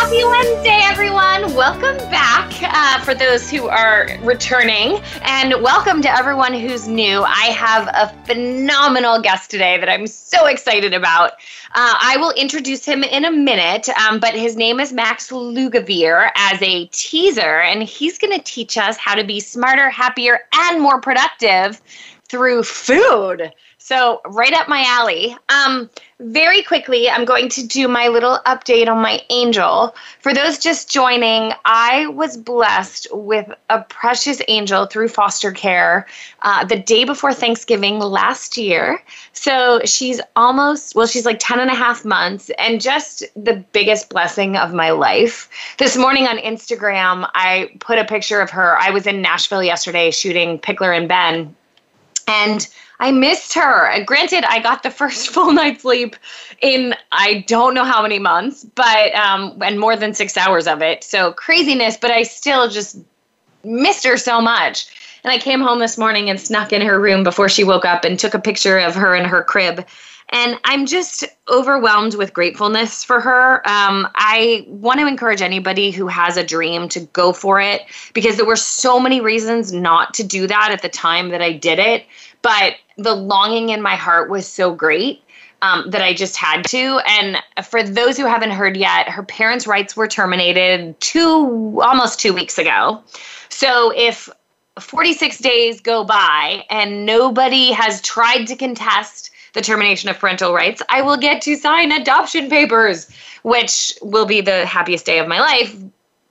Happy Wednesday, everyone. Welcome back uh, for those who are returning, and welcome to everyone who's new. I have a phenomenal guest today that I'm so excited about. Uh, I will introduce him in a minute, um, but his name is Max Lugavere as a teaser, and he's going to teach us how to be smarter, happier, and more productive through food. So, right up my alley. Um, very quickly, I'm going to do my little update on my angel. For those just joining, I was blessed with a precious angel through foster care uh, the day before Thanksgiving last year. So, she's almost, well, she's like 10 and a half months and just the biggest blessing of my life. This morning on Instagram, I put a picture of her. I was in Nashville yesterday shooting Pickler and Ben. And I missed her. Granted, I got the first full night's sleep in I don't know how many months, but um, and more than six hours of it. So craziness, but I still just missed her so much. And I came home this morning and snuck in her room before she woke up and took a picture of her in her crib. And I'm just overwhelmed with gratefulness for her. Um, I want to encourage anybody who has a dream to go for it because there were so many reasons not to do that at the time that I did it. But the longing in my heart was so great um, that I just had to. And for those who haven't heard yet, her parents' rights were terminated two almost two weeks ago. So if 46 days go by and nobody has tried to contest the termination of parental rights, I will get to sign adoption papers, which will be the happiest day of my life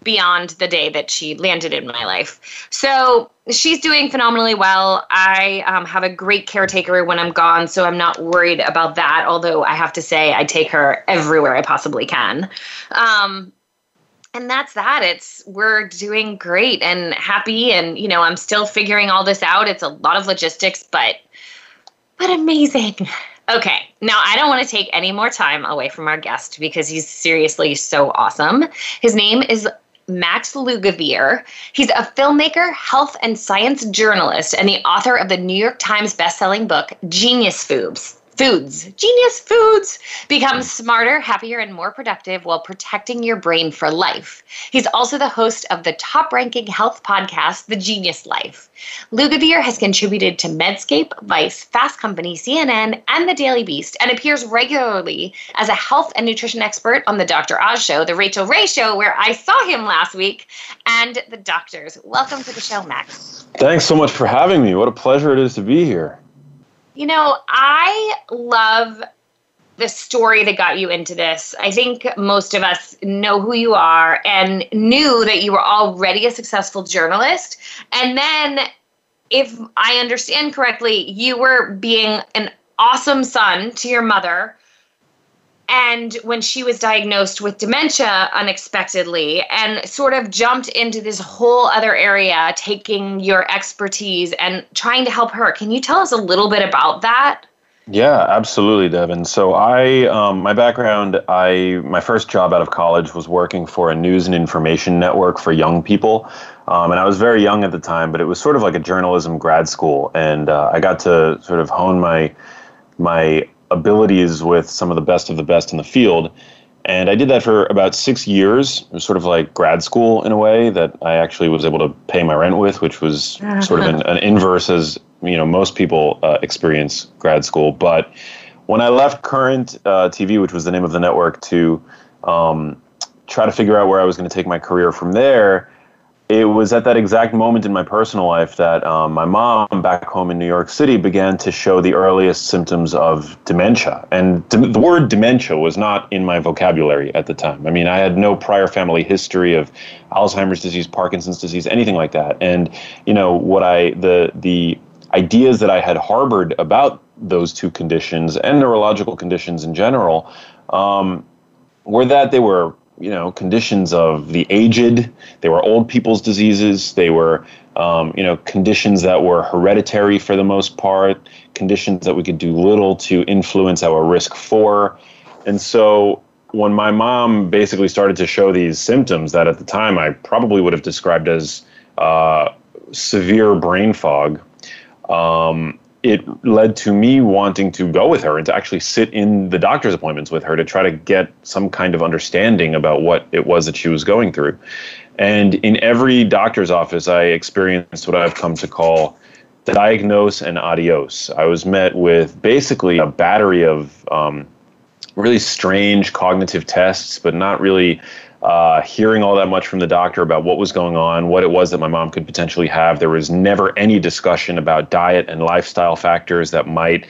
beyond the day that she landed in my life. So she's doing phenomenally well. I um, have a great caretaker when I'm gone, so I'm not worried about that. Although I have to say, I take her everywhere I possibly can. Um, and that's that. It's we're doing great and happy, and you know I'm still figuring all this out. It's a lot of logistics, but but amazing. Okay, now I don't want to take any more time away from our guest because he's seriously so awesome. His name is Max Lugavere. He's a filmmaker, health and science journalist, and the author of the New York Times bestselling book, Genius Foods foods, genius foods, become smarter, happier, and more productive while protecting your brain for life. He's also the host of the top ranking health podcast, The Genius Life. Lugavere has contributed to Medscape, Vice, Fast Company, CNN, and The Daily Beast, and appears regularly as a health and nutrition expert on The Dr. Oz Show, The Rachael Ray Show, where I saw him last week, and The Doctors. Welcome to the show, Max. Thanks so much for having me. What a pleasure it is to be here. You know, I love the story that got you into this. I think most of us know who you are and knew that you were already a successful journalist. And then, if I understand correctly, you were being an awesome son to your mother and when she was diagnosed with dementia unexpectedly and sort of jumped into this whole other area taking your expertise and trying to help her can you tell us a little bit about that? Yeah absolutely devin. So i um, my background i my first job out of college was working for a news and information network for young people. Um, and i was very young at the time but it was sort of like a journalism grad school. And uh, i got to sort of hone my my abilities with some of the best of the best in the field. And I did that for about six years. It was sort of like grad school in a way that I actually was able to pay my rent with, which was sort of an, an, inverse as you know most people uh, experience grad school. But when I left Current uh, TV, which was the name of the network, to um, try to figure out where I was going to take my career from there, it was at that exact moment in my personal life that um, my mom back home in New York City began to show the earliest symptoms of dementia. And the word dementia was not in my vocabulary at the time. I mean, I had no prior family history of Alzheimer's disease, Parkinson's disease, anything like that. And, you know, what I, the, the ideas that I had harbored about those two conditions and neurological conditions in general um, were that they were you know conditions of the aged. They were old people's diseases. They were um, you know conditions that were hereditary for the most part. Conditions that we could do little to influence our risk for. And so when my mom basically started to show these symptoms that at the time I probably would have described as uh, severe brain fog, um, it led to me wanting to go with her and to actually sit in the doctor's appointments with her to try to get some kind of understanding about what it was that she was going through. And in every doctor's office, I experienced what I've come to call the diagnose and adios. I was met with basically a battery of um, really strange cognitive tests, but not really uh, hearing all that much from the doctor about what was going on, what it was that my mom could potentially have. There was never any discussion about diet and lifestyle factors that might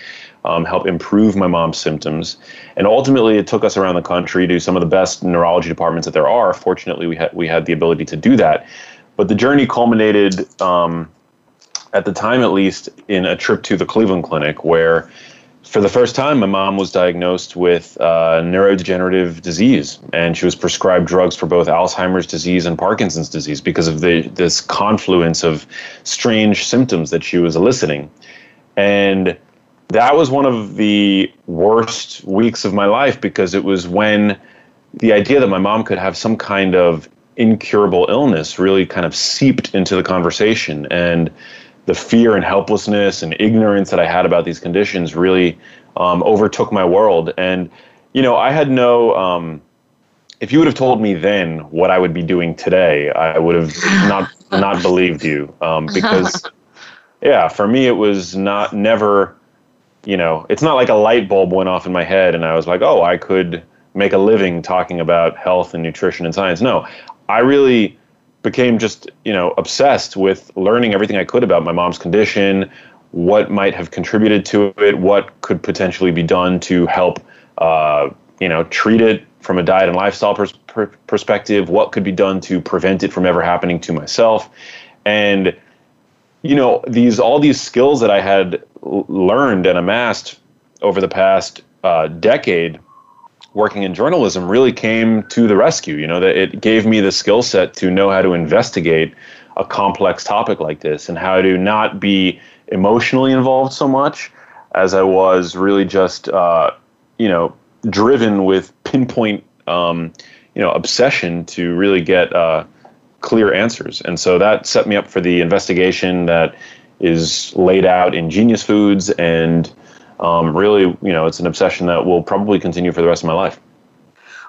um, help improve my mom's symptoms. And ultimately, it took us around the country to some of the best neurology departments that there are. Fortunately, we had we had the ability to do that. But the journey culminated, um, at the time at least, in a trip to the Cleveland Clinic where for the first time, my mom was diagnosed with uh, neurodegenerative disease, and she was prescribed drugs for both Alzheimer's disease and Parkinson's disease because of the this confluence of strange symptoms that she was eliciting. And that was one of the worst weeks of my life because it was when the idea that my mom could have some kind of incurable illness really kind of seeped into the conversation and the fear and helplessness and ignorance that I had about these conditions really um, overtook my world. And, you know, I had no, um, if you would have told me then what I would be doing today, I would have not, not believed you. Um, because, yeah, for me, it was not, never, you know, it's not like a light bulb went off in my head and I was like, oh, I could make a living talking about health and nutrition and science. No, I really, became just you know obsessed with learning everything I could about my mom's condition, what might have contributed to it, what could potentially be done to help uh, you know treat it from a diet and lifestyle pers- per- perspective, what could be done to prevent it from ever happening to myself, and you know these all these skills that I had l- learned and amassed over the past uh, decade working in journalism really came to the rescue. You know, that it gave me the skill set to know how to investigate a complex topic like this and how to not be emotionally involved so much as I was really just, uh, you know, driven with pinpoint, um, you know, obsession to really get uh, clear answers. And so that set me up for the investigation that is laid out in Genius Foods and um, really, you know, it's an obsession that will probably continue for the rest of my life.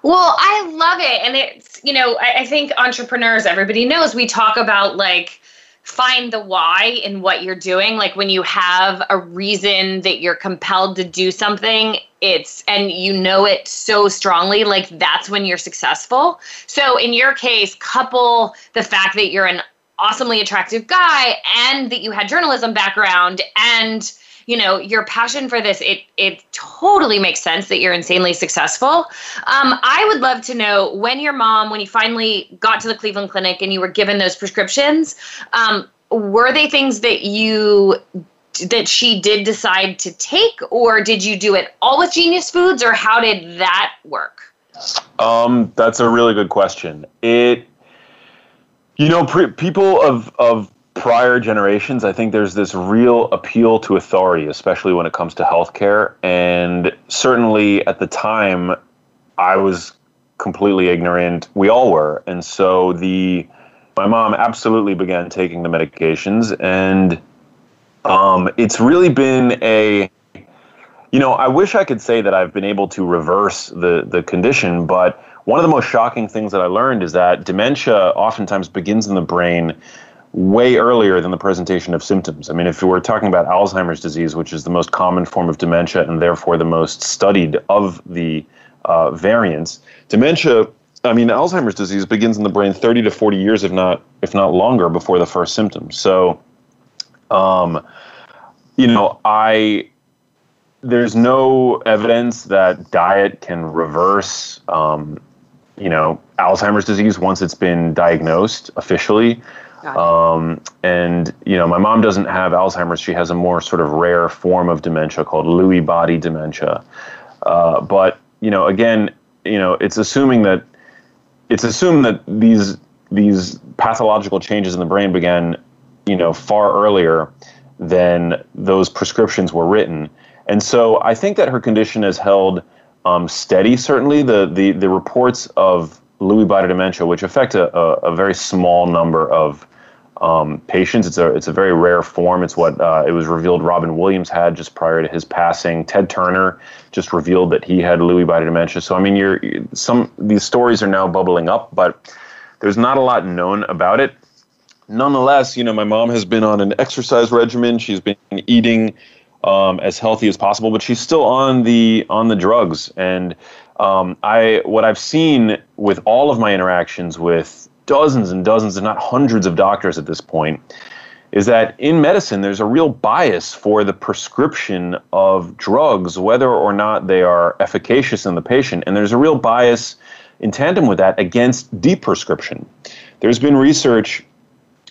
Well, I love it. And it's, you know, I, I think entrepreneurs, everybody knows we talk about like, find the why in what you're doing like when you have a reason that you're compelled to do something it's and you know it so strongly like that's when you're successful so in your case couple the fact that you're an awesomely attractive guy and that you had journalism background and you know your passion for this it it totally makes sense that you're insanely successful. Um, i would love to know when your mom when you finally got to the cleveland clinic and you were given those prescriptions um, were they things that you that she did decide to take or did you do it all with genius foods or how did that work? Um, that's a really good question. It you know pre- people of of prior generations, I think there's this real appeal to authority, especially when it comes to healthcare. And certainly at the time, I was completely ignorant. We all were. And so the my mom absolutely began taking the medications and um, it's really been a you know, I wish I could say that I've been able to reverse the the condition, but one of the most shocking things that I learned is that dementia oftentimes begins in the brain way earlier than the presentation of symptoms. I mean, if we're talking about Alzheimer's disease, which is the most common form of dementia and therefore the most studied of the uh, variants, dementia. I mean, Alzheimer's disease begins in the brain 30 to 40 years, if not if not longer, before the first symptoms. So, um, you know, I there's no evidence that diet can reverse, um, you know, Alzheimer's disease once it's been diagnosed officially. Um, and you know, my mom doesn't have Alzheimer's; she has a more sort of rare form of dementia called Lewy body dementia. Uh, but you know, again, you know, it's assuming that it's assumed that these these pathological changes in the brain began, you know, far earlier than those prescriptions were written. And so I think that her condition has held um, steady. Certainly, the, the the reports of Lewy body dementia, which affect a, a, a very small number of um, patients. It's a it's a very rare form. It's what uh, it was revealed Robin Williams had just prior to his passing. Ted Turner just revealed that he had Lewy body dementia. So I mean, you're some these stories are now bubbling up, but there's not a lot known about it. Nonetheless, you know, my mom has been on an exercise regimen. She's been eating um, as healthy as possible, but she's still on the on the drugs. And um, I what I've seen with all of my interactions with dozens and dozens, if not hundreds of doctors at this point, is that in medicine there's a real bias for the prescription of drugs, whether or not they are efficacious in the patient, and there's a real bias in tandem with that against deprescription. There's been research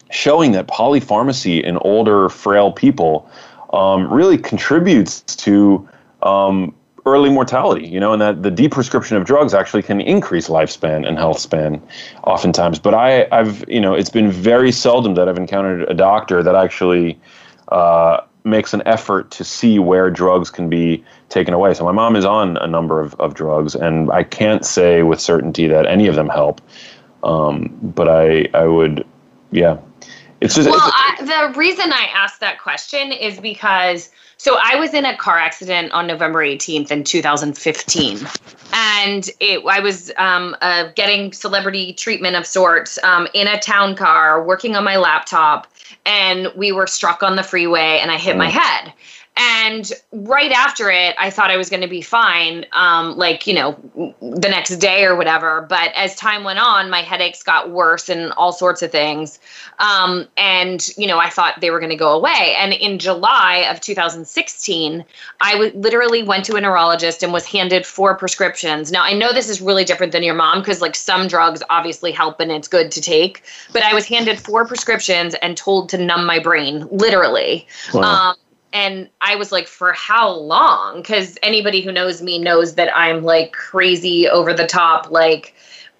showing that polypharmacy in older, frail people um, really contributes to um, early mortality, you know, and that the deprescription of drugs actually can increase lifespan and health span oftentimes. But I, I've, you know, it's been very seldom that I've encountered a doctor that actually uh, makes an effort to see where drugs can be taken away. So my mom is on a number of, of drugs, and I can't say with certainty that any of them help. Um, but I, I would, yeah, it's just well. It's, I, the reason I asked that question is because so I was in a car accident on November 18th in 2015, and it, I was um, uh, getting celebrity treatment of sorts um, in a town car, working on my laptop, and we were struck on the freeway, and I hit my mm. head. And right after it, I thought I was going to be fine, um, like, you know, the next day or whatever. But as time went on, my headaches got worse and all sorts of things. Um, and, you know, I thought they were going to go away. And in July of 2016, I w- literally went to a neurologist and was handed four prescriptions. Now, I know this is really different than your mom because, like, some drugs obviously help and it's good to take. But I was handed four prescriptions and told to numb my brain, literally. Wow. Um, and I was like, for how long? Because anybody who knows me knows that I'm like crazy over the top, like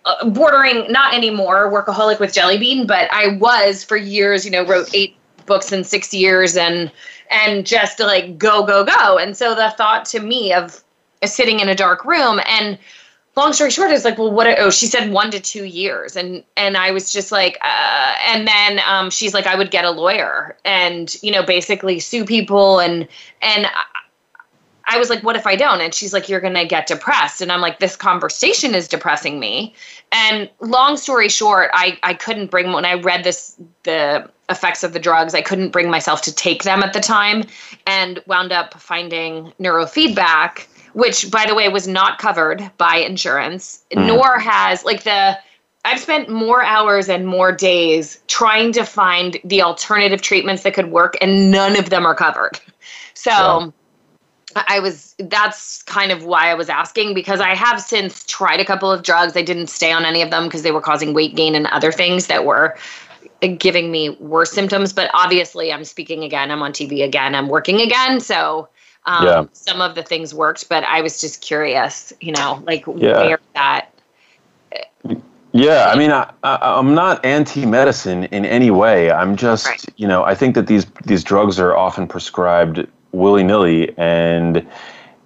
uh, bordering, not anymore, workaholic with Jelly Bean, but I was for years, you know, wrote eight books in six years and and just like go go go and so the thought to me of sitting in a dark room and long story short is like well what oh she said one to two years. And and i was just like uh, and then um, she's like i would get a lawyer and you know basically sue people. And and I, I was like what if i don't? And she's like you're gonna get depressed. And i'm like this conversation is depressing me. And long story short i i couldn't bring when i read this the effects of the drugs i couldn't bring myself to take them at the time and wound up finding neurofeedback which by the way was not covered by insurance, mm. nor has like the I've spent more hours and more days trying to find the alternative treatments that could work and none of them are covered. So. I was that's kind of why I was asking because I have since tried a couple of drugs. I didn't stay on any of them because they were causing weight gain and other things that were giving me worse symptoms, but obviously I'm speaking again, I'm on TV again, I'm working again, so um, yeah. Some of the things worked, but I was just curious, you know, like yeah. where that. Yeah, I mean, I, I, am not anti-medicine in any way. I'm just, right. you know, I think that these these drugs are often prescribed willy nilly, and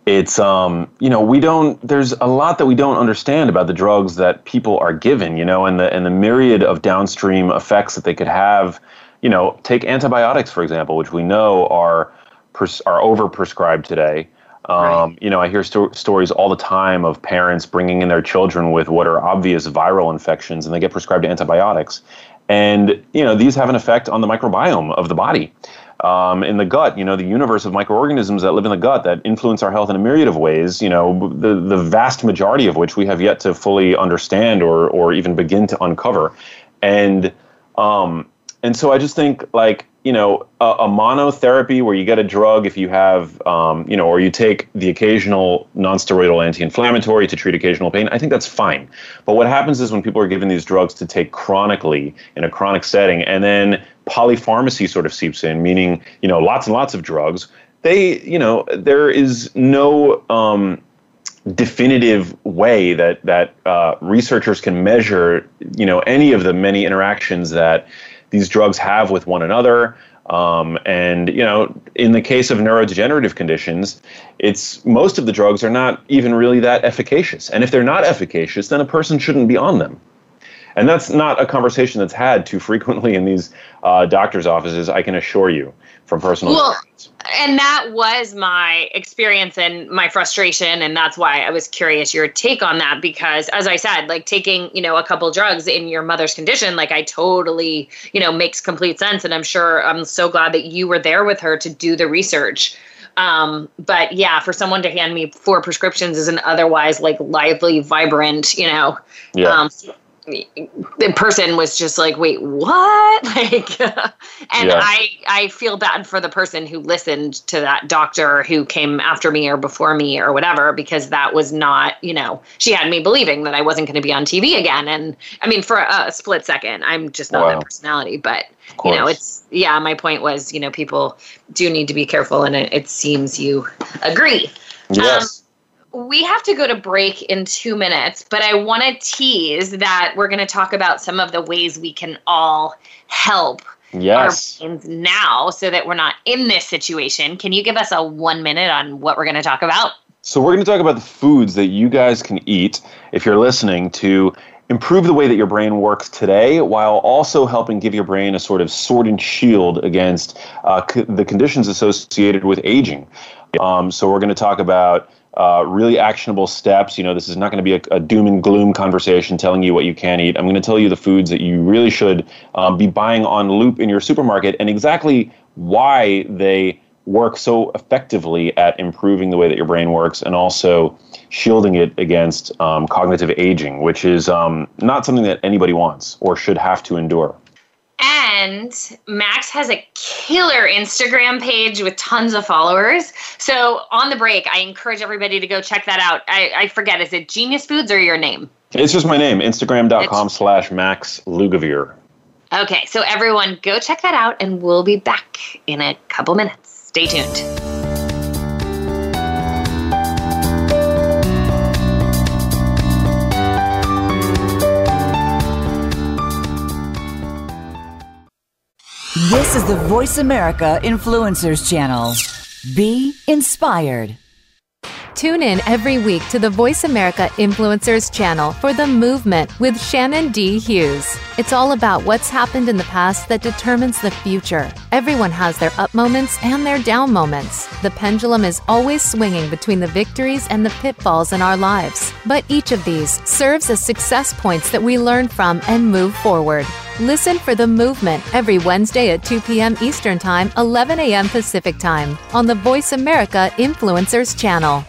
it's, um, you know, we don't. There's a lot that we don't understand about the drugs that people are given, you know, and the and the myriad of downstream effects that they could have. You know, take antibiotics for example, which we know are pres- are overprescribed today. Um, right. You know, I hear sto- stories all the time of parents bringing in their children with what are obvious viral infections, and they get prescribed antibiotics. And you know, these have an effect on the microbiome of the body. Um, in the gut, you know, the universe of microorganisms that live in the gut that influence our health in a myriad of ways, you know, the, the vast majority of which we have yet to fully understand or, or even begin to uncover. And, um, and so I just think like, you know, a, a, monotherapy where you get a drug if you have, um, you know, or you take the occasional nonsteroidal anti-inflammatory to treat occasional pain, I think that's fine. But what happens is when people are given these drugs to take chronically in a chronic setting, and then polypharmacy sort of seeps in, meaning, you know, lots and lots of drugs, they, you know, there is no, um, definitive way that that uh, researchers can measure, you know, any of the many interactions that these drugs have with one another. Um, and you know, in the case of neurodegenerative conditions, it's most of the drugs are not even really that efficacious. And if they're not efficacious, then a person shouldn't be on them. And that's not a conversation that's had too frequently in these uh, doctors' offices. I can assure you from personal well, experience. And that was my experience and my frustration. And that's why I was curious your take on that. Because as I said, like taking, you know, a couple drugs in your mother's condition, like I totally, you know, makes complete sense. And I'm sure I'm so glad that you were there with her to do the research. Um, but yeah, for someone to hand me four prescriptions is an otherwise like lively, vibrant, you know, Yeah. um, the person was just like wait what like and Yeah. i i feel bad for the person who listened to that doctor who came after me or before me or whatever because that was not you know she had me believing that i wasn't going to be on tv again and i mean for a split second i'm just not Wow. that personality but you know it's yeah my point was you know people do need to be careful and it, it seems you agree yes. Um, we have to go to break in two minutes, but I want to tease that we're going to talk about some of the ways we can all help yes. our brains now so that we're not in this situation. Can you give us a one minute on what we're going to talk about? So we're going to talk about the foods that you guys can eat if you're listening to improve the way that your brain works today while also helping give your brain a sort of sword and shield against uh, c- the conditions associated with aging. Um, so we're going to talk about uh, really actionable steps. You know, this is not going to be a, a doom and gloom conversation telling you what you can eat. I'm going to tell you the foods that you really should um, be buying on loop in your supermarket and exactly why they work so effectively at improving the way that your brain works and also shielding it against um, cognitive aging, which is um, not something that anybody wants or should have to endure. And Max has a killer Instagram page with tons of followers. So on the break, I encourage everybody to go check that out. I, I forget, is it Genius Foods or your name? It's just my name, instagram.com slash Max Lugavere. Okay, so everyone go check that out and we'll be back in a couple minutes. Stay tuned. This is the Voice America Influencers Channel. Be inspired. Tune in every week to the Voice America Influencers channel for The Movement with Shannon D. Hughes. It's all about what's happened in the past that determines the future. Everyone has their up moments and their down moments. The pendulum is always swinging between the victories and the pitfalls in our lives. But each of these serves as success points that we learn from and move forward. Listen for The Movement every Wednesday at 2 p.m. Eastern Time, 11 a.m. Pacific Time on the Voice America Influencers channel.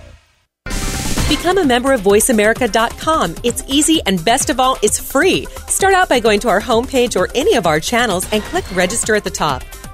Become a member of VoiceAmerica.com. It's easy and best of all, it's free. Start out by going to our homepage or any of our channels and click register at the top.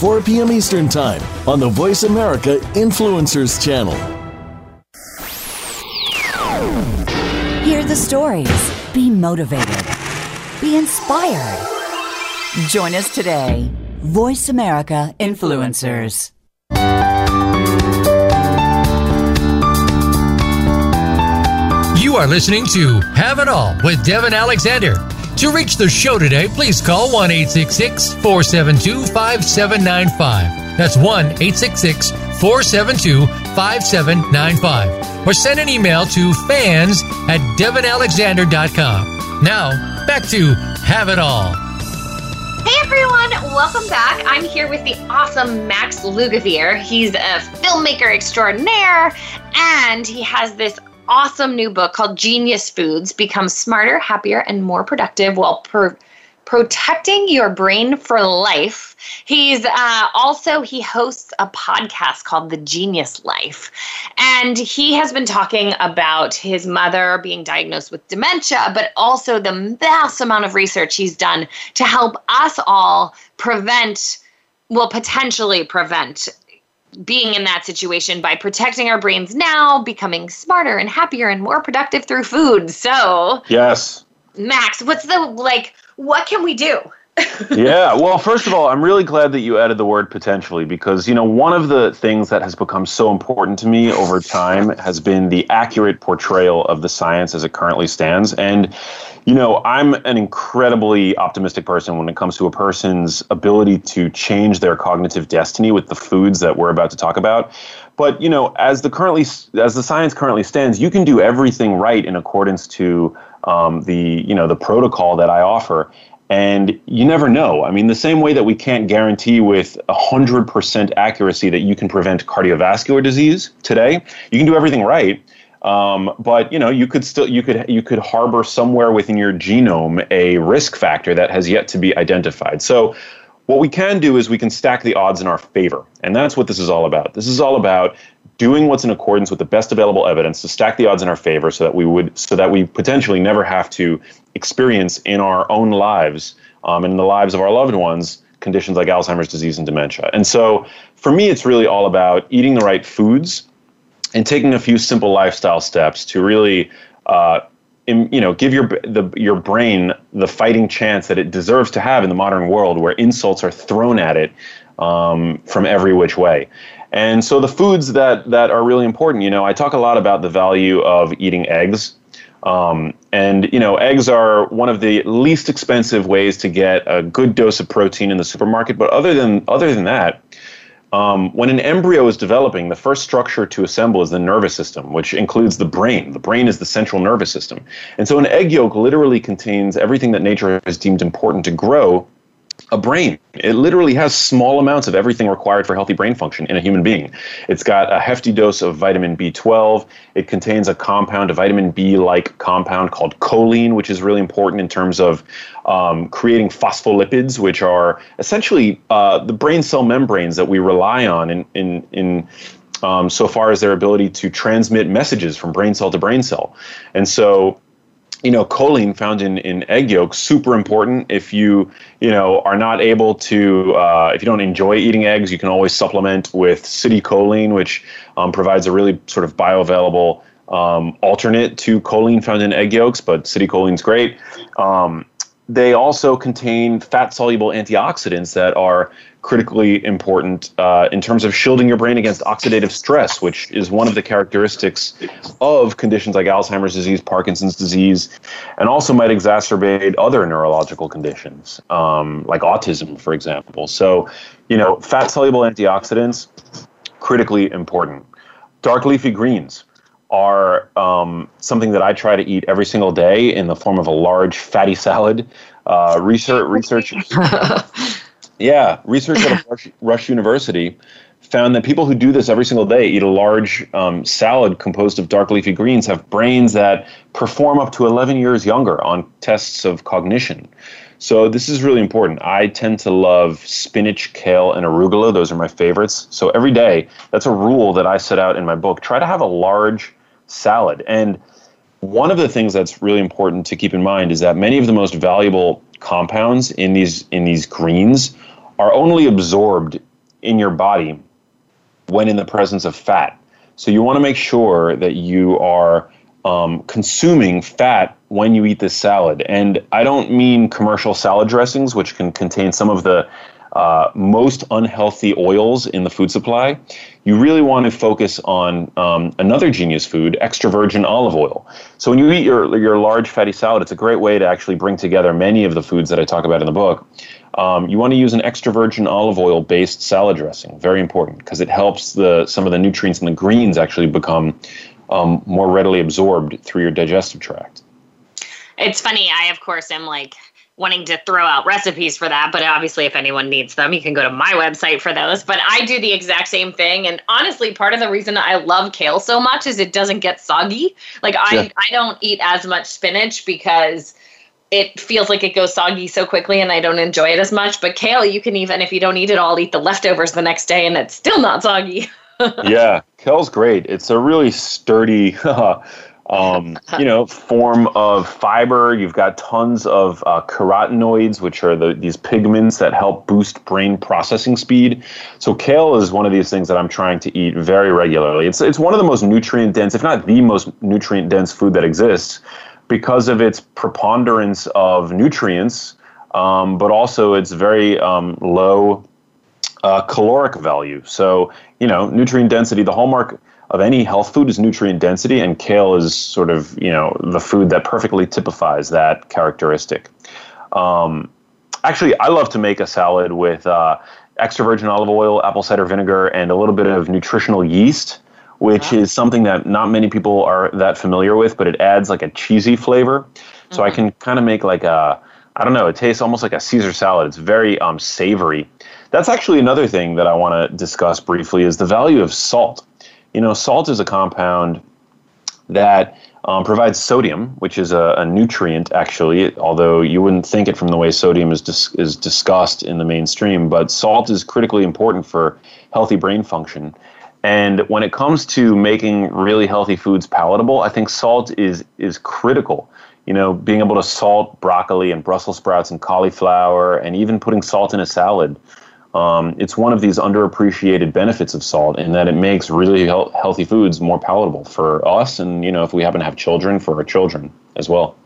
4 p.m. Eastern Time on the Voice America Influencers Channel. Hear the stories. Be motivated. Be inspired. Join us today. Voice America Influencers. You are listening to Have It All with Devin Alexander. To reach the show today, please call 1 472 5795. That's 1 472 5795. Or send an email to fans at devinalexander.com. Now, back to Have It All. Hey everyone, welcome back. I'm here with the awesome Max Lugavere. He's a filmmaker extraordinaire and he has this awesome new book called Genius Foods Become Smarter, Happier, and More Productive while per- protecting your brain for life. He's uh, also he hosts a podcast called The Genius Life, and he has been talking about his mother being diagnosed with dementia, but also the vast amount of research he's done to help us all prevent, well, potentially prevent being in that situation by protecting our brains now, becoming smarter and happier and more productive through food. So, yes. Max, what's the like what can we do? yeah, well, first of all, I'm really glad that you added the word potentially because, you know, one of the things that has become so important to me over time has been the accurate portrayal of the science as it currently stands. And, you know, I'm an incredibly optimistic person when it comes to a person's ability to change their cognitive destiny with the foods that we're about to talk about. But, you know, as the currently as the science currently stands, you can do everything right in accordance to um, the you know the protocol that I offer. And you never know. I mean, the same way that we can't guarantee with 100% accuracy that you can prevent cardiovascular disease today, you can do everything right. Um, but you know, you could still you could you could harbor somewhere within your genome a risk factor that has yet to be identified. So what we can do is we can stack the odds in our favor. And that's what this is all about. This is all about doing what's in accordance with the best available evidence to stack the odds in our favor so that we would so that we potentially never have to experience in our own lives um, and in the lives of our loved ones conditions like Alzheimer's disease and dementia. And so for me it's really all about eating the right foods and taking a few simple lifestyle steps to really uh, you know give your the your brain the fighting chance that it deserves to have in the modern world where insults are thrown at it um, from every which way. And so the foods that that are really important you know i talk a lot about the value of eating eggs um, and you know eggs are one of the least expensive ways to get a good dose of protein in the supermarket but other than other than that um, when an embryo is developing, the first structure to assemble is the nervous system, which includes the brain. The brain is the central nervous system. And so an egg yolk literally contains everything that nature has deemed important to grow a brain. It literally has small amounts of everything required for healthy brain function in a human being. It's got a hefty dose of vitamin B12. It contains a compound, a vitamin B like compound called choline, which is really important in terms of um, creating phospholipids, which are essentially uh, the brain cell membranes that we rely on in, in, in um, so far as their ability to transmit messages from brain cell to brain cell. And so you know, choline found in, in egg yolks super important. If you you know are not able to, uh, if you don't enjoy eating eggs, you can always supplement with citicoline, which um, provides a really sort of bioavailable um, alternate to choline found in egg yolks. But citicoline is great. Um, they also contain fat soluble antioxidants that are critically important uh, in terms of shielding your brain against oxidative stress, which is one of the characteristics of conditions like Alzheimer's disease, Parkinson's disease, and also might exacerbate other neurological conditions um, like autism, for example. So, you know, fat soluble antioxidants, critically important. Dark leafy greens are um, something that I try to eat every single day in the form of a large fatty salad. Uh, research, research, yeah, research at Rush, Rush, University found that people who do this every single day, eat a large um, salad composed of dark leafy greens, have brains that perform up to 11 years younger on tests of cognition. So this is really important. I tend to love spinach, kale, and arugula. Those are my favorites. So every day, that's a rule that I set out in my book. Try to have a large salad. And one of the things that's really important to keep in mind is that many of the most valuable compounds in these in these greens are only absorbed in your body when in the presence of fat. So you want to make sure that you are um, consuming fat when you eat this salad. And I don't mean commercial salad dressings, which can contain some of the uh, most unhealthy oils in the food supply, you really want to focus on um, another genius food, extra virgin olive oil. So when you eat your your large fatty salad, it's a great way to actually bring together many of the foods that I talk about in the book. Um, you want to use an extra virgin olive oil based salad dressing. Very important because it helps the some of the nutrients in the greens actually become um, more readily absorbed through your digestive tract. It's funny. I of course am like wanting to throw out recipes for that, but obviously, if anyone needs them, you can go to my website for those. But I do the exact same thing. And honestly, part of the reason I love kale so much is it doesn't get soggy. Like, I, I don't eat as much spinach because it feels like it goes soggy so quickly and I don't enjoy it as much. But kale, you can even, if you don't eat it all, eat the leftovers the next day and it's still not soggy. yeah, kale's great. It's a really sturdy um, you know, form of fiber. You've got tons of uh, carotenoids, which are the, these pigments that help boost brain processing speed. So kale is one of these things that I'm trying to eat very regularly. It's it's one of the most nutrient dense, if not the most nutrient dense food that exists, because of its preponderance of nutrients, um, but also its very um, low uh, caloric value. So you know, nutrient density. The hallmark of any health food is nutrient density, and kale is sort of you know the food that perfectly typifies that characteristic. Um, actually, I love to make a salad with uh, extra virgin olive oil, apple cider vinegar, and a little bit of nutritional yeast, which wow. is something that not many people are that familiar with, but it adds like a cheesy flavor. Mm-hmm. So I mm-hmm. can kind of make like a I don't know, it tastes almost like a Caesar salad. It's very um, savory. That's actually another thing that I want to discuss briefly is the value of salt. You know, salt is a compound that um, provides sodium, which is a, a, nutrient actually, although you wouldn't think it from the way sodium is dis- is discussed in the mainstream. But salt is critically important for healthy brain function. And when it comes to making really healthy foods palatable, I think salt is is critical. You know, being able to salt broccoli and Brussels sprouts and cauliflower, and even putting salt in a salad um, it's one of these underappreciated benefits of salt in that it makes really he- healthy foods more palatable for us and you know if we happen to have children for our children as well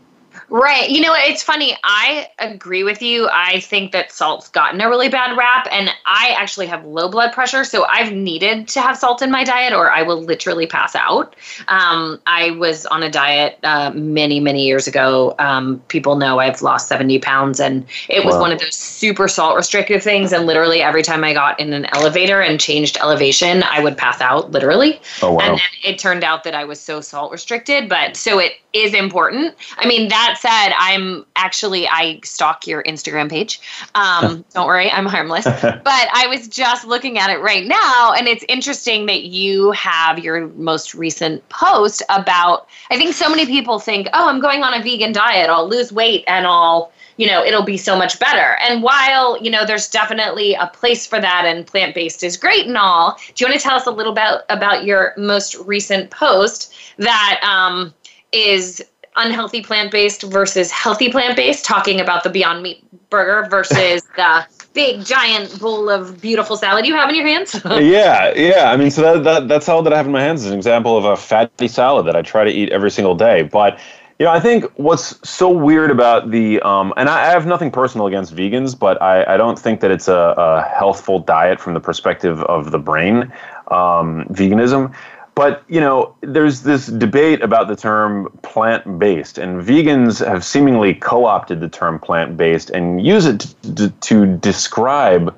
Right. You know, it's funny. I agree with you. I think that salt's gotten a really bad rap, and I actually have low blood pressure, so I've needed to have salt in my diet, or I will literally pass out. Um, I was on a diet uh, many, many years ago. Um, people know I've lost 70 pounds, and it was wow. one of those super salt restrictive things. And literally, every time I got in an elevator and changed elevation, I would pass out, literally. Oh, wow. And then it turned out that I was so salt restricted, but so it is important. I mean, that said, I'm actually I stalk your Instagram page. Um, don't worry, I'm harmless. but I was just looking at it right now, and it's interesting that you have your most recent post about. I think so many people think, oh, I'm going on a vegan diet, I'll lose weight, and I'll you know it'll be so much better and while you know there's definitely a place for that and plant-based is great and all do you want to tell us a little bit about your most recent post that um, is unhealthy plant based versus healthy plant based, talking about the Beyond Meat burger versus the big giant bowl of beautiful salad you have in your hands? yeah, yeah. I mean, so that, that that salad that I have in my hands is an example of a fatty salad that I try to eat every single day. But you know, I think what's so weird about the um, and I, I have nothing personal against vegans, but I, I don't think that it's a, a healthful diet from the perspective of the brain. Um, veganism but you know, there's this debate about the term plant-based, and vegans have seemingly co-opted the term plant-based and use it to, to describe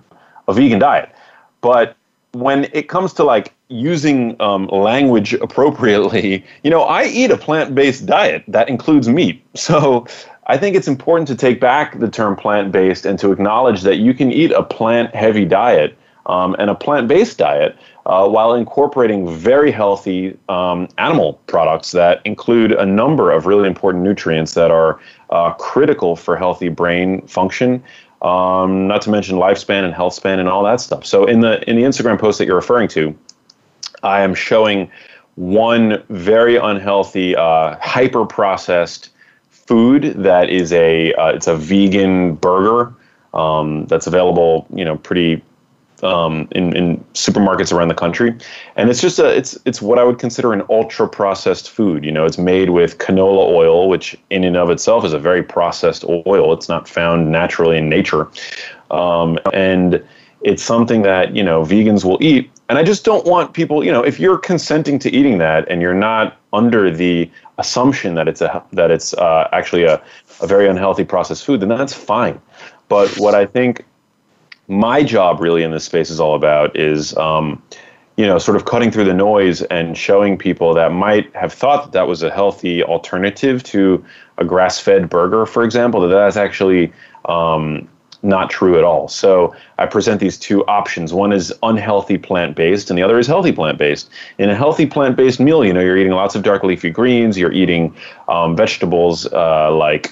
a vegan diet. But when it comes to like using um, language appropriately, you know, I eat a plant-based diet that includes meat. So I think it's important to take back the term plant-based and to acknowledge that you can eat a plant-heavy diet um, and a plant-based diet uh, while incorporating very healthy um, animal products that include a number of really important nutrients that are uh, critical for healthy brain function. Um, not to mention lifespan and health span and all that stuff. So in the in the Instagram post that you're referring to, I am showing one very unhealthy, uh, hyper processed food that is a uh, it's a vegan burger um, that's available, you know, pretty um, in, in supermarkets around the country, and it's just a it's it's what I would consider an ultra processed food. You know, it's made with canola oil, which in and of itself is a very processed oil. It's not found naturally in nature, um, and it's something that you know vegans will eat. And I just don't want people, you know, if you're consenting to eating that and you're not under the assumption that it's a that it's uh, actually a, a very unhealthy processed food, then that's fine. But what I think my job really in this space is all about is um, you know, sort of cutting through the noise and showing people that might have thought that that was a healthy alternative to a grass-fed burger, for example, that that's actually um, not true at all. So I present these two options. One is unhealthy plant-based, and the other is healthy plant-based. In a healthy plant-based meal, you know, you're eating lots of dark leafy greens, you're eating um, vegetables uh, like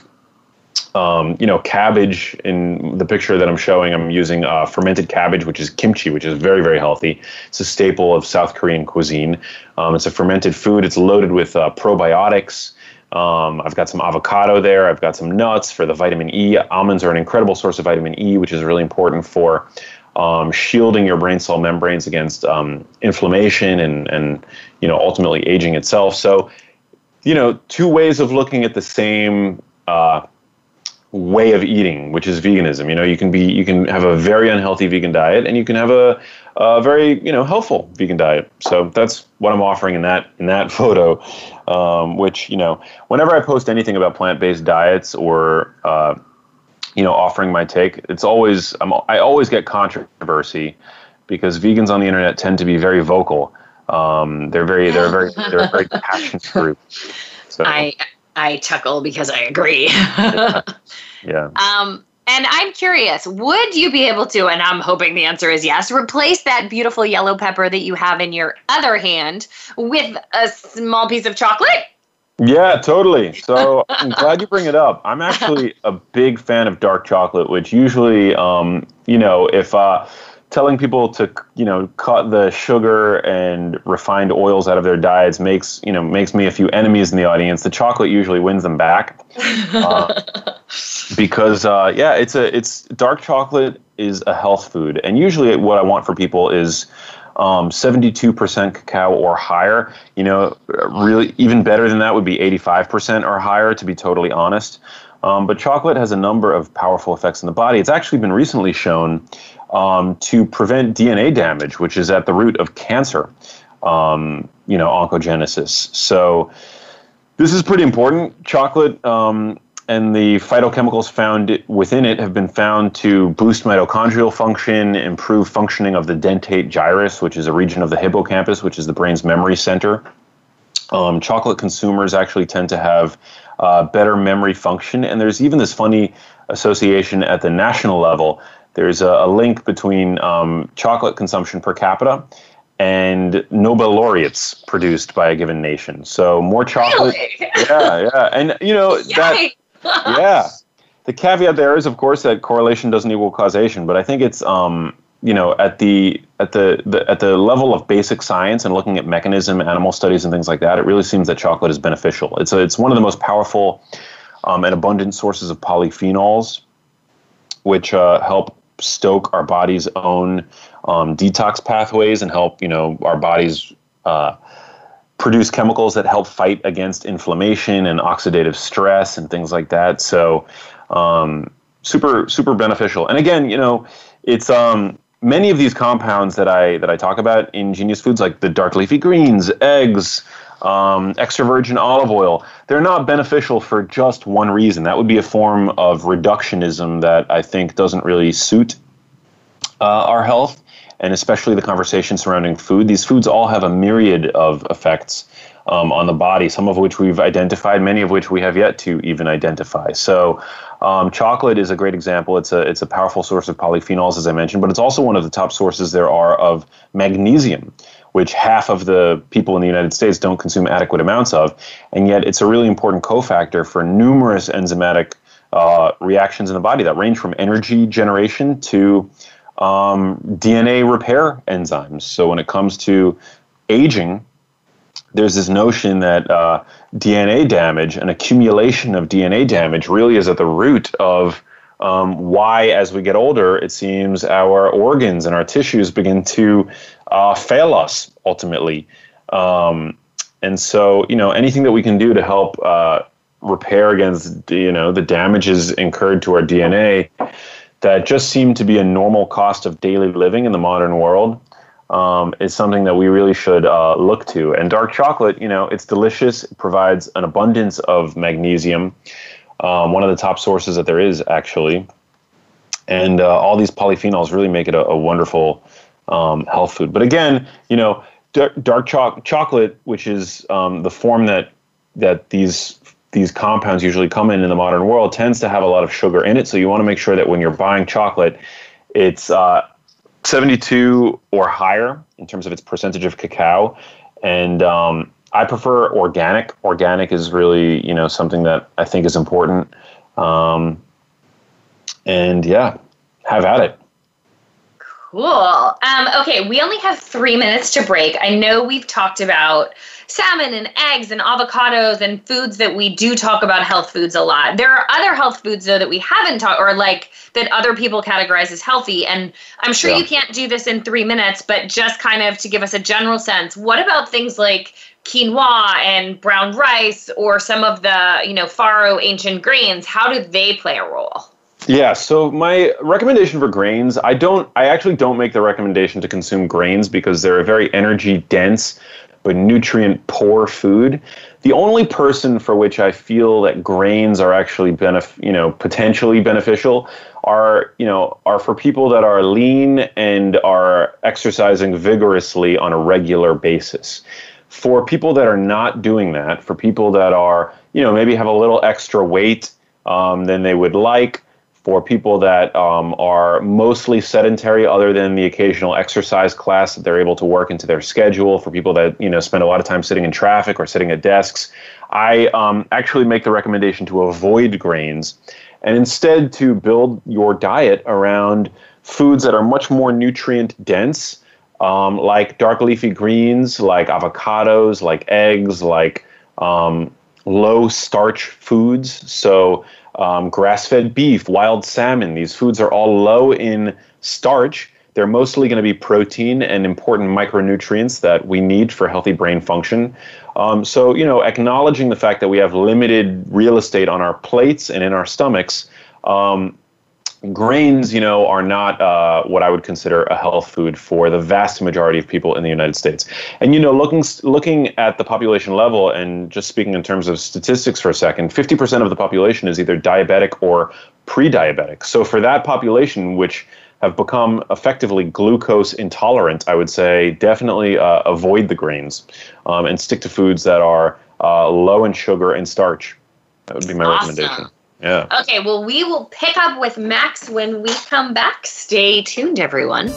um, you know, cabbage in the picture that I'm showing, I'm using uh, fermented cabbage, which is kimchi, which is very, very healthy. It's a staple of South Korean cuisine. Um, it's a fermented food. It's loaded with uh, probiotics. Um, I've got some avocado there. I've got some nuts for the vitamin E. Almonds are an incredible source of vitamin E, which is really important for um, shielding your brain cell membranes against um, inflammation and, and, you know, ultimately aging itself. So, you know, two ways of looking at the same uh, way of eating, which is veganism. You know, you can be you can have a very unhealthy vegan diet, and you can have a, a very you know healthful vegan diet. So that's what I'm offering in that in that photo. Um, which you know, whenever I post anything about plant based diets or uh, you know offering my take, it's always I'm, I always get controversy because vegans on the internet tend to be very vocal. Um, they're very they're very they're a very passionate group. So. I I chuckle because I agree. yeah. Um, and I'm curious, would you be able to, and I'm hoping the answer is yes, replace that beautiful yellow pepper that you have in your other hand with a small piece of chocolate? Yeah, totally. So I'm glad you bring it up. I'm actually a big fan of dark chocolate, which usually, um, you know, if uh, telling people to you know cut the sugar and refined oils out of their diets makes you know makes me a few enemies in the audience. The chocolate usually wins them back uh, because uh, yeah, it's a it's dark chocolate is a health food, and usually what I want for people is. Um, 72% cacao or higher. You know, really, even better than that would be 85% or higher, to be totally honest. Um, but chocolate has a number of powerful effects in the body. It's actually been recently shown um, to prevent DNA damage, which is at the root of cancer, um, you know, oncogenesis. So this is pretty important. Chocolate um, and the phytochemicals found within it have been found to boost mitochondrial function, improve functioning of the dentate gyrus, which is a region of the hippocampus, which is the brain's memory center. Um, chocolate consumers actually tend to have uh, better memory function, and there's even this funny association at the national level there's a, a link between um, chocolate consumption per capita and Nobel laureates produced by a given nation. So more chocolate. Really? Yeah, yeah. And you know that yeah. The caveat there is of course that correlation doesn't equal causation, but I think it's um, you know at the at the, the at the level of basic science and looking at mechanism, animal studies and things like that, it really seems that chocolate is beneficial. It's a, it's one of the most powerful um, and abundant sources of polyphenols, which uh, help stoke our body's own um, detox pathways and help you know our bodies uh, produce chemicals that help fight against inflammation and oxidative stress and things like that. So um, super super beneficial. And again, you know, it's um, many of these compounds that I that I talk about in Genius Foods, like the dark leafy greens, eggs um, extra virgin olive oil, they're not beneficial for just one reason. That would be a form of reductionism that I think doesn't really suit uh, our health, and especially the conversation surrounding food. These foods all have a myriad of effects um, on the body, some of which we've identified, many of which we have yet to even identify. So, um, chocolate is a great example. It's a it's a powerful source of polyphenols, as I mentioned, but it's also one of the top sources there are of magnesium, which half of the people in the United States don't consume adequate amounts of. And yet, it's a really important cofactor for numerous enzymatic uh, reactions in the body that range from energy generation to um, DNA repair enzymes. So, when it comes to aging, there's this notion that uh, DNA damage, an accumulation of DNA damage, really is at the root of um, why, as we get older, it seems our organs and our tissues begin to uh, fail us ultimately. Um, and so, you know, anything that we can do to help uh, repair against, you know, the damages incurred to our DNA that just seem to be a normal cost of daily living in the modern world um, is something that we really should uh, look to. And dark chocolate, you know, it's delicious. It provides an abundance of magnesium, um, one of the top sources that there is actually. And uh, all these polyphenols really make it a, a wonderful um, health food. But again, you know, dark, cho- chocolate, which is um, the form that that these these compounds usually come in in the modern world, tends to have a lot of sugar in it. So you want to make sure that when you're buying chocolate, it's uh, 72 or higher in terms of its percentage of cacao, and um, I prefer organic. Organic is really you know something that I think is important. Um, and yeah, have at it. Cool. Um, okay, we only have three minutes to break. I know we've talked about salmon and eggs and avocados and foods that we do talk about health foods a lot. There are other health foods though that we haven't talked or like that other people categorize as healthy. And I'm sure yeah. you can't do this in three minutes, but just kind of to give us a general sense, what about things like quinoa and brown rice or some of the, you know, farro ancient grains? How do they play a role? Yeah, so my recommendation for grains, I don't I actually don't make the recommendation to consume grains because they're a very energy dense but nutrient poor food. The only person for which I feel that grains are actually benef- you know, potentially beneficial are, you know, are for people that are lean and are exercising vigorously on a regular basis. For people that are not doing that, for people that are, you know, maybe have a little extra weight um, than they would like, for people that um, are mostly sedentary other than the occasional exercise class that they're able to work into their schedule. For people that you know spend a lot of time sitting in traffic or sitting at desks i um, actually make the recommendation to avoid grains and instead to build your diet around foods that are much more nutrient dense um, like dark leafy greens like avocados like eggs like um, low starch foods. So um, grass fed beef, wild salmon. These foods are all low in starch. They're mostly going to be protein and important micronutrients that we need for healthy brain function. Um, so, you know, acknowledging the fact that we have limited real estate on our plates and in our stomachs, um, grains, you know, are not uh, what I would consider a health food for the vast majority of people in the United States. And you know, looking looking at the population level and just speaking in terms of statistics for a second, 50% of the population is either diabetic or pre-diabetic. So for that population, which have become effectively glucose intolerant, I would say definitely uh, avoid the grains um, and stick to foods that are uh, low in sugar and starch. That would be my awesome. recommendation. Yeah. Okay, well, we will pick up with Max when we come back. Stay tuned, everyone.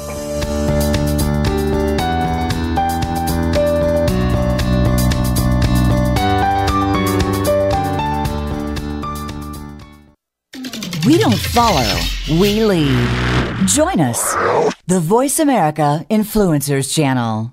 We don't follow, we lead. Join us, the Voice America Influencers Channel.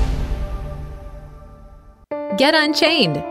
Get Unchained.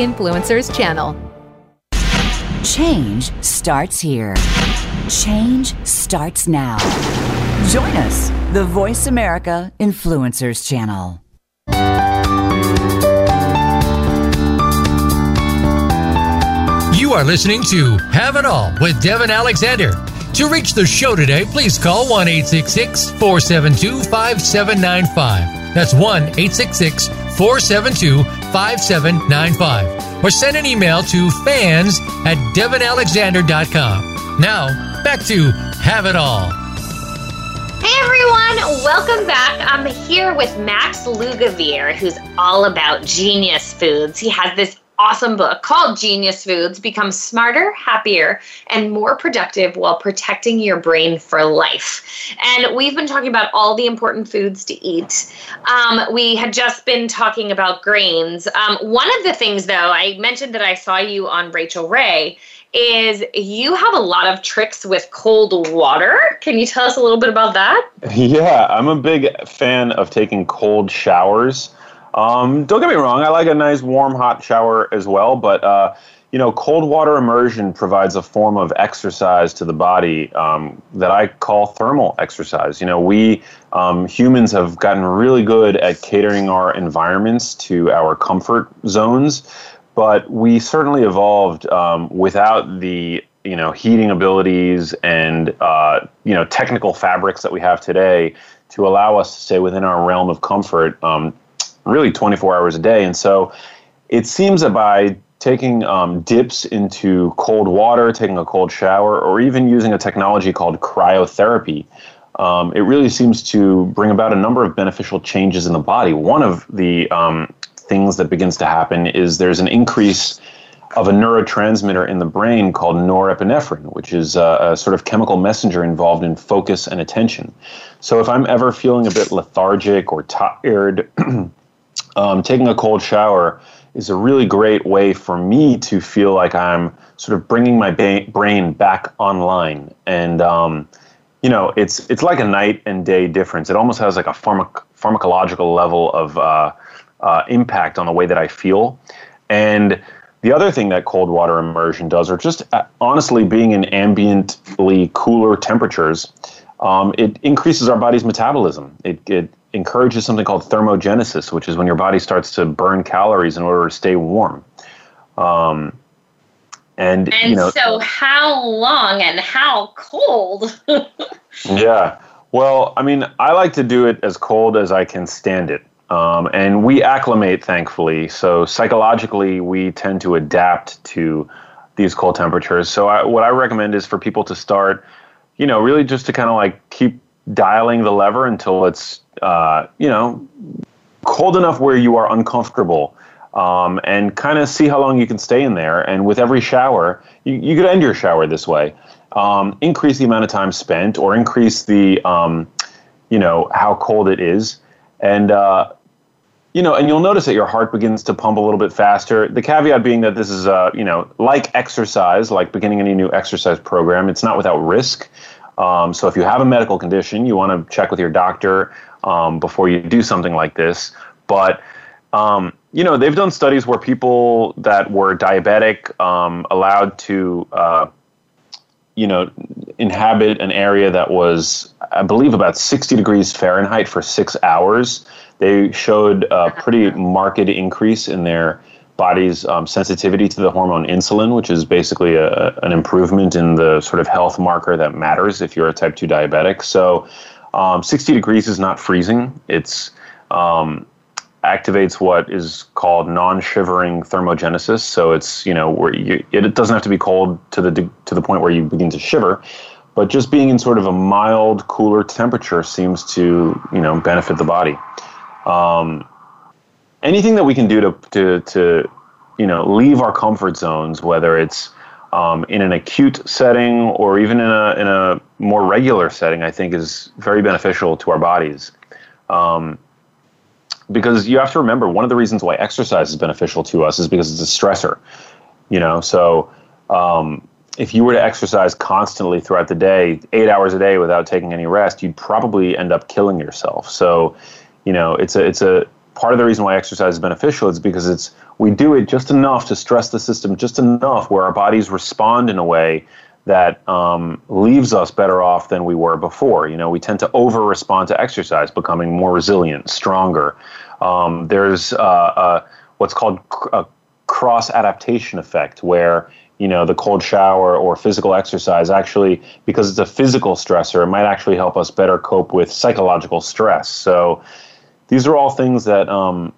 Influencers channel. Change starts here. Change starts now. Join us, the Voice America Influencers channel. You are listening to Have It All with Devin Alexander. To reach the show today, please call 1 472 5795. That's 1 472 5795. Or send an email to fans at devinalexander.com. Now, back to Have It All. Hey everyone, welcome back. I'm here with Max Lugavere, who's all about genius foods. He has this awesome book called Genius Foods Become Smarter, Happier, and More Productive While Protecting Your Brain for Life. And we've been talking about all the important foods to eat. Um, we had just been talking about grains. Um, one of the things, though, I mentioned that I saw you on Rachael Ray is you have a lot of tricks with cold water. Can you tell us a little bit about that? Yeah, I'm a big fan of taking cold showers. Um, don't get me wrong, I like a nice warm hot shower as well, but uh, you know, cold water immersion provides a form of exercise to the body um, that I call thermal exercise. You know, we um, humans have gotten really good at catering our environments to our comfort zones but we certainly evolved um, without the you know heating abilities and uh, you know technical fabrics that we have today to allow us to stay within our realm of comfort um, really 24 hours a day and so it seems that by taking um, dips into cold water taking a cold shower or even using a technology called cryotherapy um, it really seems to bring about a number of beneficial changes in the body one of the um, things that begins to happen is there's an increase of a neurotransmitter in the brain called norepinephrine, which is a, a, sort of chemical messenger involved in focus and attention. So if I'm ever feeling a bit lethargic or tired, um, taking a cold shower is a really great way for me to feel like I'm sort of bringing my ba- brain back online. And um, you know, it's it's like a night and day difference. It almost has like a pharmac- pharmacological level of uh, uh, impact on the way that I feel. And the other thing that cold water immersion does, or just uh, honestly being in ambiently cooler temperatures, um, it increases our body's metabolism. It, it encourages something called thermogenesis, which is when your body starts to burn calories in order to stay warm. Um, and, and you know, so, how long and how cold? yeah. Well, I mean, I like to do it as cold as I can stand it. Um, and we acclimate, thankfully. So psychologically, we tend to adapt to these cold temperatures. So I, what I recommend is for people to start, you know, really just to kind of like keep dialing the lever until it's, uh, you know, cold enough where you are uncomfortable. Um, and kind of see how long you can stay in there. And with every shower, you, you could end your shower this way. Um, increase the amount of time spent, or increase the, um, you know, how cold it is, and uh, you know, and you'll notice that your heart begins to pump a little bit faster. The caveat being that this is, uh, you know, like exercise, like beginning any new exercise program, it's not without risk. Um, so if you have a medical condition, you want to check with your doctor um, before you do something like this. But um, you know, they've done studies where people that were diabetic um, allowed to, uh, you know, inhabit an area that was, I believe, about 60 degrees Fahrenheit for six hours they showed a pretty marked increase in their body's um, sensitivity to the hormone insulin, which is basically a, an improvement in the sort of health marker that matters if you're a type 2 diabetic. So, um, 60 degrees is not freezing. It's um, activates what is called non-shivering thermogenesis. So it's you know where you, it doesn't have to be cold to the to the point where you begin to shiver, but just being in sort of a mild, cooler temperature seems to you know benefit the body um, anything that we can do to, to, to, you know, leave our comfort zones, whether it's um, in an acute setting or even in a, in a more regular setting, I think is very beneficial to our bodies. Um, because you have to remember, one of the reasons why exercise is beneficial to us is because it's a stressor. You know, so um, if you were to exercise constantly throughout the day, eight hours a day without taking any rest, you'd probably end up killing yourself. So you know, it's a it's a part of the reason why exercise is beneficial is because it's we do it just enough to stress the system just enough where our bodies respond in a way that um, leaves us better off than we were before. You know, we tend to over respond to exercise, becoming more resilient, stronger. Um, there's uh, uh, what's called cr- uh, cross adaptation effect where you know the cold shower or physical exercise actually because it's a physical stressor it might actually help us better cope with psychological stress so these are all things that um,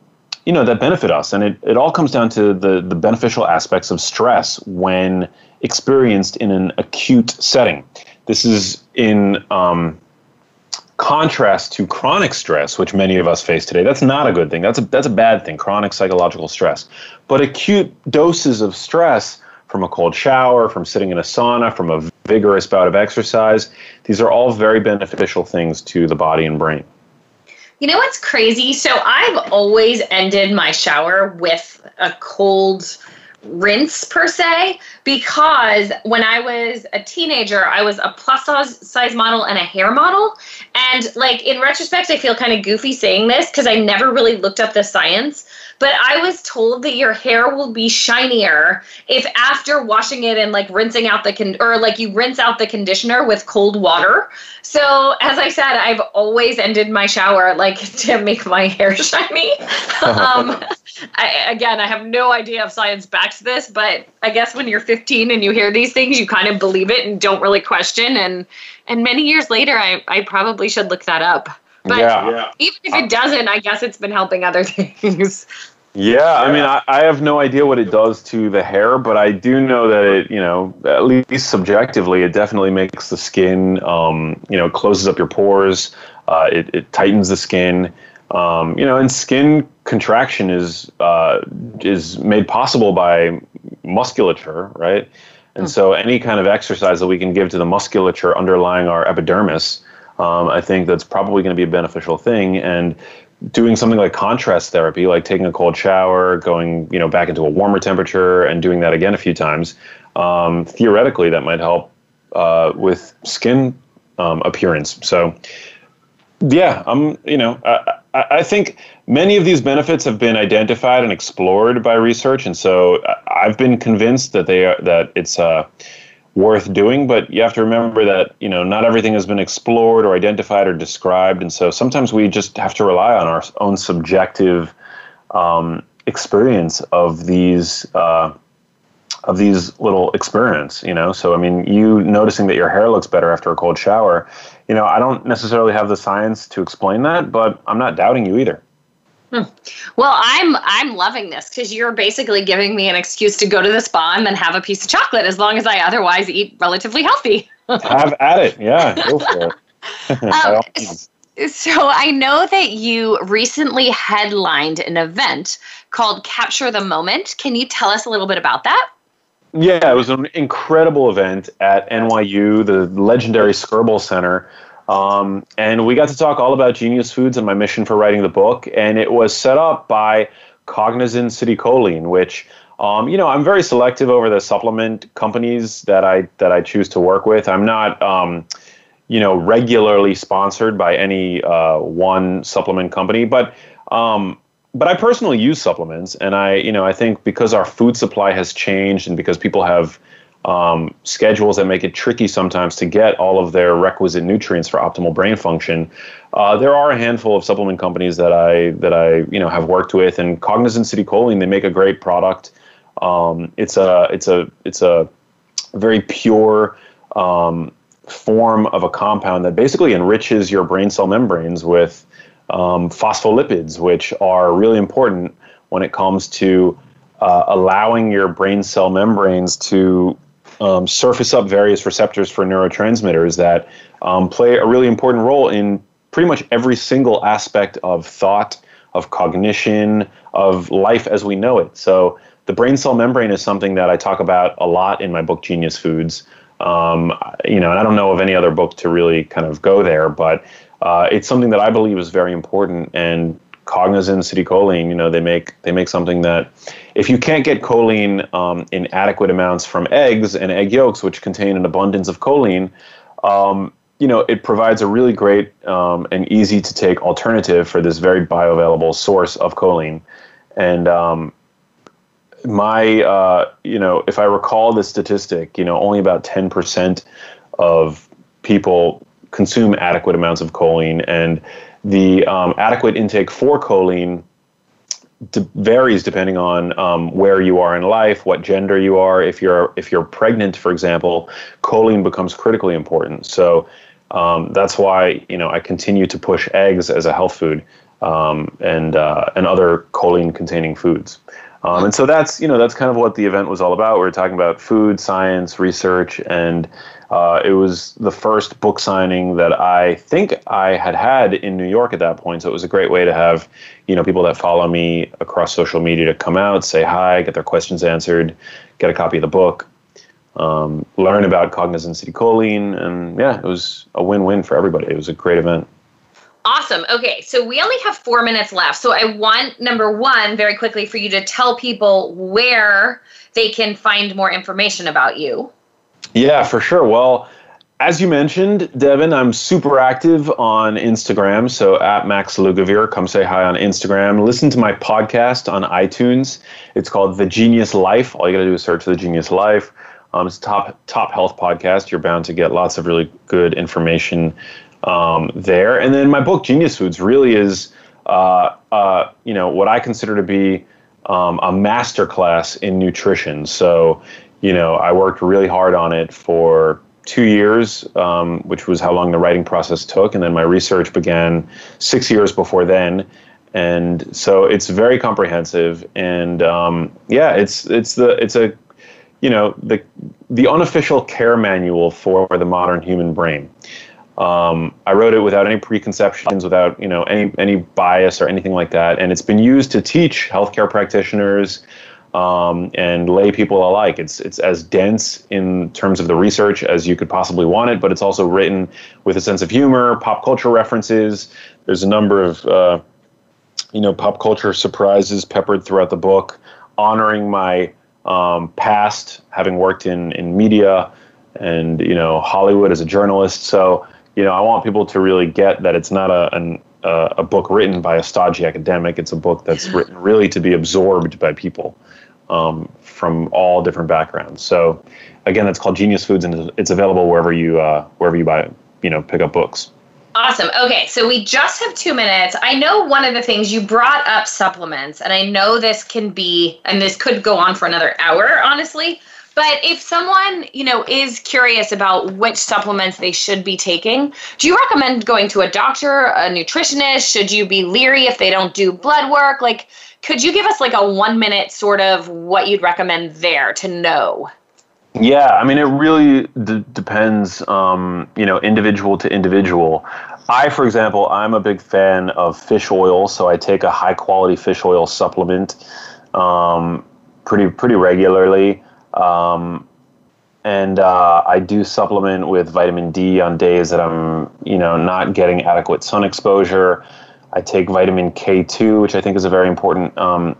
you know that benefit us and it, it all comes down to the the beneficial aspects of stress when experienced in an acute setting this is in um, contrast to chronic stress, which many of us face today. That's not a good thing. That's a that's a bad thing. Chronic psychological stress, but acute doses of stress from a cold shower, from sitting in a sauna, from a vigorous bout of exercise, these are all very beneficial things to the body and brain. You know what's crazy? So I've always ended my shower with a cold rinse per se because when I was a teenager, I was a plus size model and a hair model. And like in retrospect, I feel kind of goofy saying this because I never really looked up the science. But I was told that your hair will be shinier if after washing it and like rinsing out the con or like you rinse out the conditioner with cold water. So as I said, I've always ended my shower like to make my hair shiny. um, I, again, I have no idea if science backs this, but I guess when you're 15 and you hear these things, you kind of believe it and don't really question. And and many years later, I, I probably should look that up. But yeah. even if it doesn't, I guess it's been helping other things. Yeah, I mean, I, I, have no idea what it does to the hair, but I do know that it, you know, at least subjectively, it definitely makes the skin, um, you know, closes up your pores, uh, it, it tightens the skin. Um, you know, and skin contraction is uh, is made possible by musculature, right? And mm. so, any kind of exercise that we can give to the musculature underlying our epidermis, um, I think that's probably going to be a beneficial thing. And doing something like contrast therapy, like taking a cold shower, going you know back into a warmer temperature, and doing that again a few times, um, theoretically that might help uh, with skin um, appearance. So, yeah, I'm you know. I, I think many of these benefits have been identified and explored by research, and so I've been convinced that they are that it's uh, worth doing. But you have to remember that you know not everything has been explored or identified or described, and so sometimes we just have to rely on our own subjective um, experience of these. Uh, of these little experiments, you know. So I mean, you noticing that your hair looks better after a cold shower, you know, I don't necessarily have the science to explain that, but I'm not doubting you either. Hmm. Well, I'm I'm loving this because you're basically giving me an excuse to go to the spa and then have a piece of chocolate as long as I otherwise eat relatively healthy. have at it, yeah, go for it. um, so I know that you recently headlined an event called Capture the Moment. Can you tell us a little bit about that? Yeah, it was an incredible event at NYU, the legendary Skirball Center. Um, and we got to talk all about Genius Foods and my mission for writing the book. And it was set up by Cognizin Citicoline, which um, you know, I'm very selective over the supplement companies that I that I choose to work with. I'm not, um, you know, regularly sponsored by any uh, one supplement company, but um, but I personally use supplements, and I, you know, I think because our food supply has changed, and because people have um, schedules that make it tricky sometimes to get all of their requisite nutrients for optimal brain function, uh, there are a handful of supplement companies that I that I, you know, have worked with, and Cognizin City Citicoline, they make a great product. Um, it's a it's a it's a very pure um, form of a compound that basically enriches your brain cell membranes with um, phospholipids, which are really important when it comes to uh, allowing your brain cell membranes to um, surface up various receptors for neurotransmitters that um, play a really important role in pretty much every single aspect of thought, of cognition, of life as we know it. So, the brain cell membrane is something that I talk about a lot in my book, Genius Foods. Um, you know, and I don't know of any other book to really kind of go there, but uh, it's something that I believe is very important. And Cognizin Citicoline, you know, they make they make something that if you can't get choline um, in adequate amounts from eggs and egg yolks, which contain an abundance of choline, um, you know, it provides a really great um, and easy to take alternative for this very bioavailable source of choline. And um, my, uh, you know, if I recall the statistic, you know, only about 10% of people consume adequate amounts of choline, and the um, adequate intake for choline varies depending on um, where you are in life, what gender you are. If you're if you're pregnant, for example, choline becomes critically important. So um, that's why you know I continue to push eggs as a health food um, and uh, and other choline containing foods. Um, and so that's you know that's kind of what the event was all about. We were talking about food science research, and uh, it was the first book signing that I think I had had in New York at that point. So it was a great way to have you know people that follow me across social media to come out, say hi, get their questions answered, get a copy of the book, um, learn about Cognizin citicoline, and yeah, it was a win-win for everybody. It was a great event. Awesome. Okay, so we only have four minutes left. So I want number one very quickly for you to tell people where they can find more information about you. Yeah, for sure. Well, as you mentioned, Devin, I'm super active on Instagram. So at Max Lugavere, come say hi on Instagram. Listen to my podcast on iTunes. It's called The Genius Life. All you got to do is search for The Genius Life. Um, it's a top top health podcast. You're bound to get lots of really good information um, there. And then my book, Genius Foods, really is, uh, uh, you know, what I consider to be um, a masterclass in nutrition. So, you know, I worked really hard on it for two years, um, which was how long the writing process took, and then my research began six years before then. And so it's very comprehensive, and um, yeah, it's it's the it's a you know the the unofficial care manual for the modern human brain. Um, I wrote it without any preconceptions, without you know any any bias or anything like that, and it's been used to teach healthcare practitioners um, and lay people alike. It's it's as dense in terms of the research as you could possibly want it, but it's also written with a sense of humor, pop culture references. There's a number of uh, you know pop culture surprises peppered throughout the book, honoring my um, past, having worked in in media and you know Hollywood as a journalist. So you know, I want people to really get that it's not a an, uh, a book written by a stodgy academic. It's a book that's written really to be absorbed by people um, from all different backgrounds. So, again, that's called Genius Foods, and it's available wherever you uh, wherever you buy, you know, pick up books. Awesome. Okay, so we just have two minutes. I know one of the things you brought up supplements, and I know this can be, and this could go on for another hour, honestly. But if someone, you know, is curious about which supplements they should be taking, do you recommend going to a doctor, a nutritionist? Should you be leery if they don't do blood work? Like, could you give us like a one minute sort of what you'd recommend there to know? Yeah, I mean, it really d- depends, um, you know, individual to individual. I, for example, I'm a big fan of fish oil, so I take a high quality fish oil supplement um, pretty pretty regularly. Um, and uh, I do supplement with vitamin D on days that I'm, you know, not getting adequate sun exposure. I take vitamin K2, which I think is a very important um,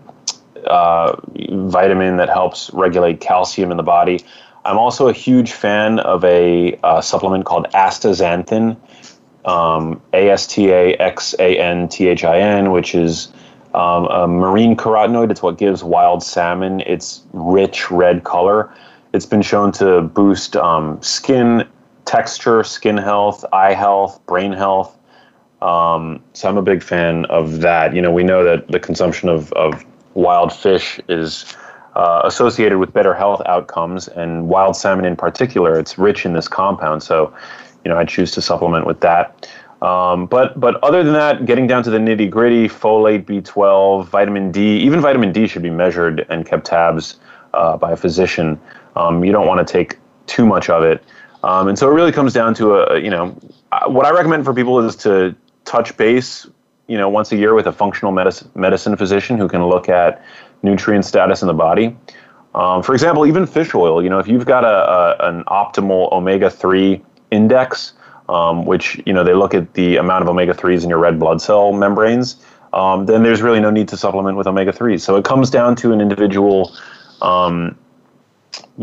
uh, vitamin that helps regulate calcium in the body. I'm also a huge fan of a uh, supplement called astaxanthin, um, A S T A X A N T H I N, which is um, a marine carotenoid. It's what gives wild salmon its rich red color. It's been shown to boost um, skin texture, skin health, eye health, brain health. Um, so I'm a big fan of that. You know, we know that the consumption of, of wild fish is uh, associated with better health outcomes, and wild salmon in particular, it's rich in this compound. So, you know, I choose to supplement with that. Um, but but other than that, getting down to the nitty gritty, folate, B12, vitamin D, even vitamin D should be measured and kept tabs uh, by a physician. Um, you don't want to take too much of it, um, and so it really comes down to a you know what I recommend for people is to touch base you know once a year with a functional medicine medicine physician who can look at nutrient status in the body. Um, for example, even fish oil. You know, if you've got a, a an optimal omega three index um, which you know they look at the amount of omega threes in your red blood cell membranes, um, then there's really no need to supplement with omega threes. So it comes down to an individual um,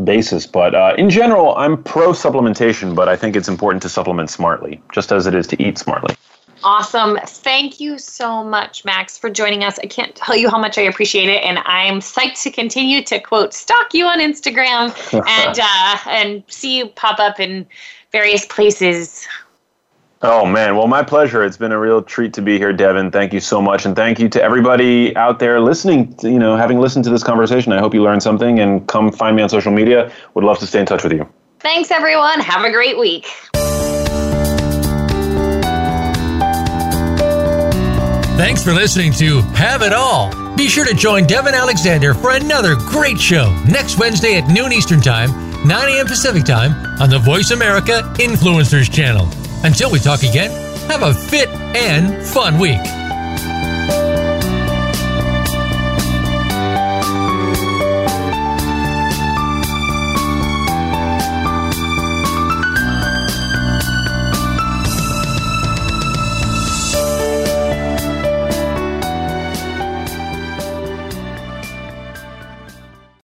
basis. But uh, in general, I'm pro supplementation, but I think it's important to supplement smartly, just as it is to eat smartly. Awesome. Thank you so much, Max, for joining us. I can't tell you how much I appreciate it. And I'm psyched to continue to quote stalk you on Instagram and uh, and see you pop up in various places. Oh man, well my pleasure. It's been a real treat to be here, Devin. Thank you so much, and thank you to everybody out there listening. To, you know, having listened to this conversation, I hope you learned something. And come find me on social media. Would love to stay in touch with you. Thanks, everyone. Have a great week. Thanks for listening to Have It All. Be sure to join Devin Alexander for another great show next Wednesday at noon Eastern Time, 9 a.m. Pacific Time on the Voice America Influencers channel. Until we talk again, have a fit and fun week.